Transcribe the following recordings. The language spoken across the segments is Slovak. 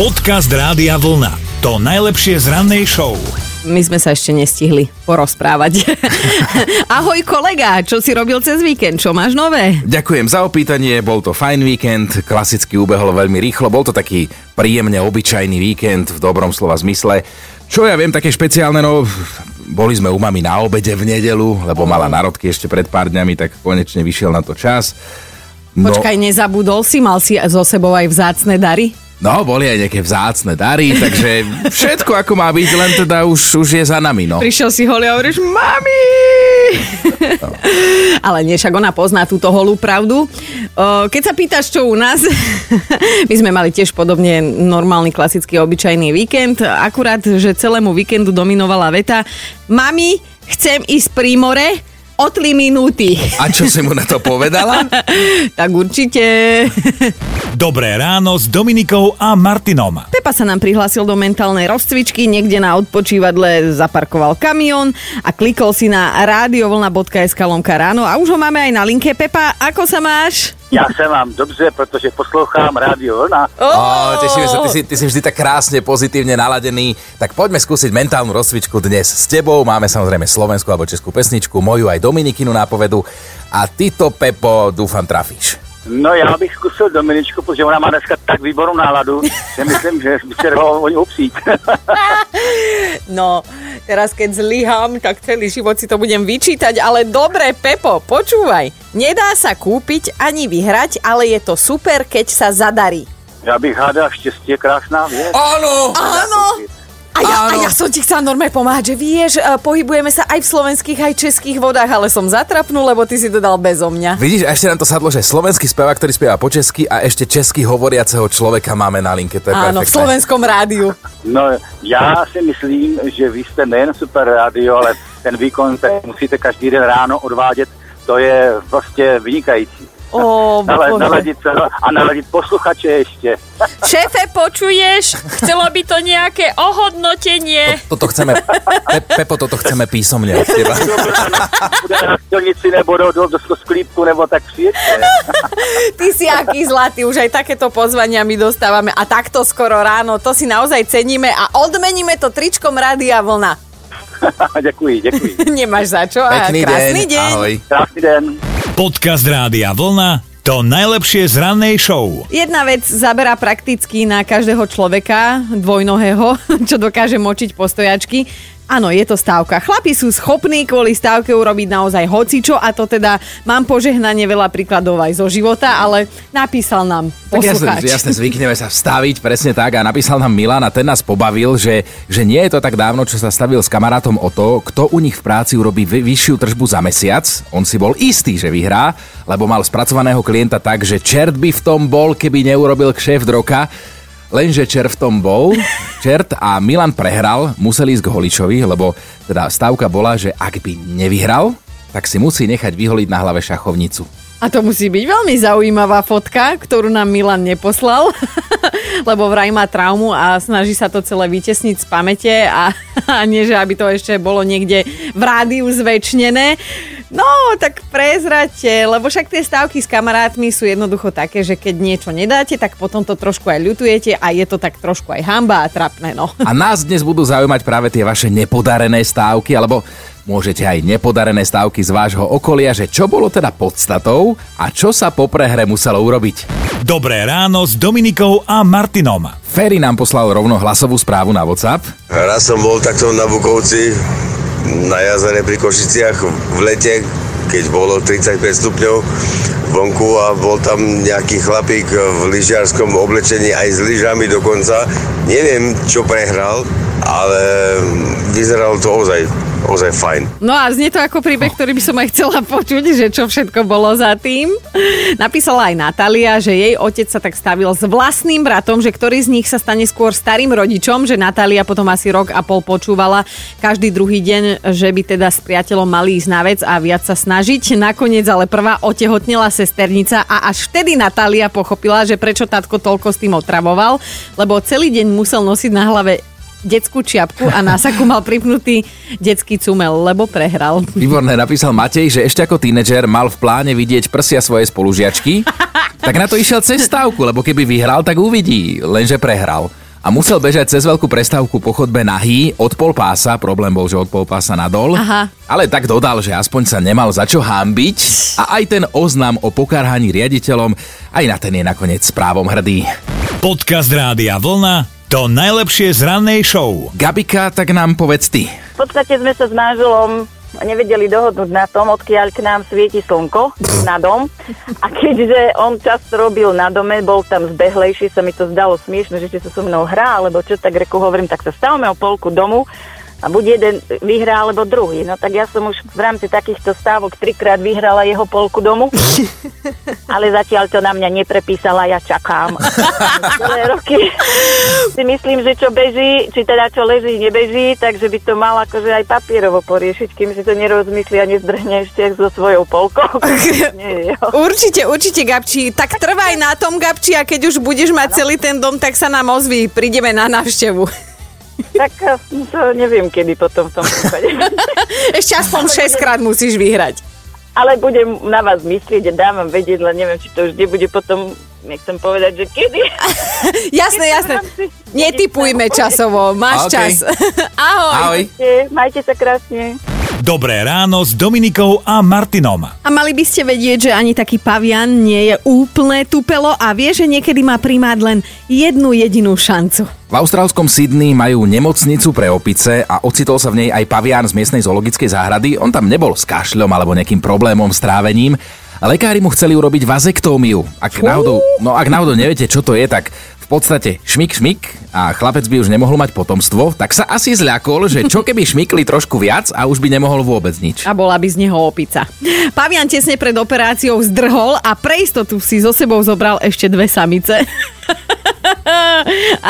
Podcast Rádia Vlna. To najlepšie z rannej show. My sme sa ešte nestihli porozprávať. Ahoj kolega, čo si robil cez víkend? Čo máš nové? Ďakujem za opýtanie, bol to fajn víkend, klasicky ubehol veľmi rýchlo, bol to taký príjemne obyčajný víkend v dobrom slova zmysle. Čo ja viem, také špeciálne, no boli sme u mami na obede v nedelu, lebo mala narodky ešte pred pár dňami, tak konečne vyšiel na to čas. No, Počkaj, nezabudol si, mal si so sebou aj vzácne dary? No, boli aj nejaké vzácne dary, takže všetko ako má byť, len teda už, už je za nami, no. Prišiel si holý a hovoríš, mami! No. Ale nie, však ona pozná túto holú pravdu. Keď sa pýtaš, čo u nás, my sme mali tiež podobne normálny, klasický, obyčajný víkend, akurát, že celému víkendu dominovala veta, mami, chcem ísť pri more, o 3 minúty. A čo si mu na to povedala? tak určite. Dobré ráno s Dominikou a Martinom. Pepa sa nám prihlásil do mentálnej rozcvičky, niekde na odpočívadle zaparkoval kamión a klikol si na radiovlna.sk lomka ráno a už ho máme aj na linke. Pepa, ako sa máš? Já se mám dobře, protože poslouchám Rádio Vlna. Oh! Oh, tešíme sa, ty si, ty si vždy tak krásne pozitívne naladený. Tak poďme skúsiť mentálnu rozcvičku dnes s tebou. Máme samozrejme slovenskú alebo českú pesničku, moju aj Dominikinu nápovedu. A ty to, Pepo, dúfam, trafíš. No já bych zkusil Dominičku, protože ona má dneska tak výbornou náladu, že myslím, že by se dalo o ňu opsít. no, teraz keď zlyhám, tak celý život si to budem vyčítať, ale dobre, Pepo, počúvaj. Nedá sa kúpiť ani vyhrať, ale je to super, keď sa zadarí. Já bych hádal štěstí je krásná věc. Áno! Áno! A ja, a ja som ti chcela normálne pomáhať, že vieš, e, pohybujeme sa aj v slovenských, aj českých vodách, ale som zatrapnul, lebo ty si to dal bezo mňa. Vidíš, a ešte nám to sadlo, že slovenský spevák, ktorý spieva po česky a ešte česky hovoriaceho človeka máme na linke. To je Áno, v perfektné. slovenskom rádiu. No já si myslím, že vy jste nejen super rádio, ale ten výkon, který musíte každý den ráno odvádět, to je prostě vynikající. Ó, Nale, bože. naladit se a naladit posluchače ještě. Šéfe, počuješ? Chcelo by to nejaké ohodnotenie. Toto chceme, Pe- Pepo, toto chceme písomne od teba. Bude na silnici nebo do, do, do, do sklípku, nebo tak přijďte. Ty si aký zlatý, už aj takéto pozvania my dostávame a takto skoro ráno, to si naozaj ceníme a odmeníme to tričkom Rádia Vlna. děkuji, děkuji. Nemáš za čo a Pekný krásny deň. deň. Ahoj. Krásný den. Podcast Rádia Vlna. To najlepšie z rannej show. Jedna vec zaberá prakticky na každého človeka, dvojnohého, čo dokáže močiť postojačky. Áno, je to stávka. Chlapi sú schopní kvôli stávke urobiť naozaj hocičo a to teda mám požehnanie veľa príkladov aj zo života, ale napísal nám Tak jasne, poslucháč. jasne, zvykneme sa vstaviť, presne tak. A napísal nám Milan a ten nás pobavil, že, že nie je to tak dávno, čo sa stavil s kamarátom o to, kto u nich v práci urobí vy- vyššiu tržbu za mesiac. On si bol istý, že vyhrá, lebo mal spracovaného klienta tak, že čert by v tom bol, keby neurobil kšeft roka. Lenže čer v tom bol, čert a Milan prehral, museli ísť k holičovi, lebo teda stavka bola, že ak by nevyhral, tak si musí nechať vyholiť na hlave šachovnicu. A to musí byť veľmi zaujímavá fotka, ktorú nám Milan neposlal, lebo vraj má traumu a snaží sa to celé vytesniť z pamäte a, a nie, že aby to ešte bolo niekde v rádiu zväčšnené. No, tak prezrate, lebo však tie stávky s kamarátmi sú jednoducho také, že keď niečo nedáte, tak potom to trošku aj ľutujete a je to tak trošku aj hamba a trapné, no. A nás dnes budú zaujímať práve tie vaše nepodarené stávky, alebo môžete aj nepodarené stávky z vášho okolia, že čo bolo teda podstatou a čo sa po prehre muselo urobiť. Dobré ráno s Dominikou a Martinom. Ferry nám poslal rovno hlasovú správu na WhatsApp. Raz som bol takto na Bukovci, na jazere pri Košiciach v lete, keď bolo 35 stupňov vonku a bol tam nejaký chlapík v lyžiarskom oblečení aj s lyžami dokonca. Neviem, čo prehral, ale vyzeralo to ozaj, ozaj fajn. No a znie to ako príbeh, ktorý by som aj chcela počuť, že čo všetko bolo za tým. Napísala aj Natália, že jej otec sa tak stavil s vlastným bratom, že ktorý z nich sa stane skôr starým rodičom, že Natália potom asi rok a pol počúvala každý druhý deň, že by teda s priateľom mali ísť na vec a viac sa snažiť. Nakoniec ale prvá otehotnila sesternica a až vtedy Natália pochopila, že prečo tatko toľko s tým otravoval, lebo celý deň musel nosiť na hlave detskú čiapku a na saku mal pripnutý detský cumel, lebo prehral. Výborné, napísal Matej, že ešte ako tínedžer mal v pláne vidieť prsia svojej spolužiačky, tak na to išiel cez stávku, lebo keby vyhral, tak uvidí, lenže prehral. a musel bežať cez veľkú prestávku po chodbe nahý od pol pása, problém bol, že od pol pása nadol. Aha. Ale tak dodal, že aspoň sa nemal za čo hámbiť a aj ten oznam o pokarhaní riaditeľom, aj na ten je nakoniec správom hrdý. Podcast Rádia Vlna to najlepšie z rannej show. Gabika, tak nám povedz ty. V podstate sme sa s manželom nevedeli dohodnúť na tom, odkiaľ k nám svieti slnko na dom. A keďže on často robil na dome, bol tam zbehlejší, sa mi to zdalo smiešne, že či sa so mnou hrá, alebo čo, tak reku hovorím, tak sa stavme o polku domu a buď jeden vyhrá, alebo druhý. No tak ja som už v rámci takýchto stávok trikrát vyhrala jeho polku domu, ale zatiaľ to na mňa neprepísala, ja čakám. Celé roky si myslím, že čo beží, či teda čo leží, nebeží, takže by to mal akože aj papierovo poriešiť, kým si to nerozmyslí a nezdrhne ešte so svojou polkou. Nie. Určite, určite, Gabči. Tak trvaj na tom, Gabči, a keď už budeš mať celý ten dom, tak sa nám ozví. Prídeme na návštevu. Tak eh, to neviem, kedy potom v tom prípade. Ešte aspoň 6 krát musíš vyhrať. Ale budem na vás myslieť a dám vám vedieť, len neviem, či to už nebude potom, nechcem povedať, že kedy. Jasné, jasné. Netypujme časovo, máš OK. čas. Ahoj. Ahoj. Majte sa krásne. Dobré ráno s Dominikou a Martinom. A mali by ste vedieť, že ani taký pavian nie je úplné tupelo a vie, že niekedy má primát len jednu jedinú šancu. V austrálskom Sydney majú nemocnicu pre opice a ocitol sa v nej aj pavián z miestnej zoologickej záhrady. On tam nebol s kašľom alebo nejakým problémom s trávením. Lekári mu chceli urobiť vazektómiu. Ak náhodou, no ak náhodou neviete, čo to je, tak podstate šmik šmik a chlapec by už nemohol mať potomstvo, tak sa asi zľakol, že čo keby šmykli trošku viac a už by nemohol vôbec nič. A bola by z neho opica. Pavian tesne pred operáciou zdrhol a pre istotu si so sebou zobral ešte dve samice.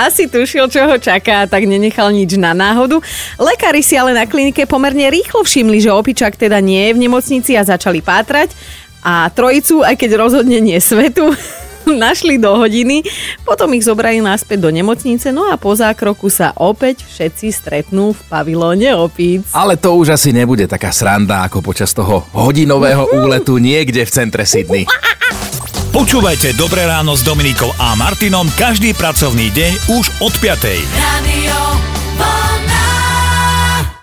Asi tušil, čo ho čaká, tak nenechal nič na náhodu. Lekári si ale na klinike pomerne rýchlo všimli, že opičak teda nie je v nemocnici a začali pátrať. A trojicu, aj keď rozhodne nie svetu, našli do hodiny, potom ich zobrali naspäť do nemocnice, no a po zákroku sa opäť všetci stretnú v pavilóne opíc. Ale to už asi nebude taká sranda ako počas toho hodinového úletu niekde v centre Sydney. Počúvajte Dobré ráno s Dominikou a Martinom každý pracovný deň už od 5. Radio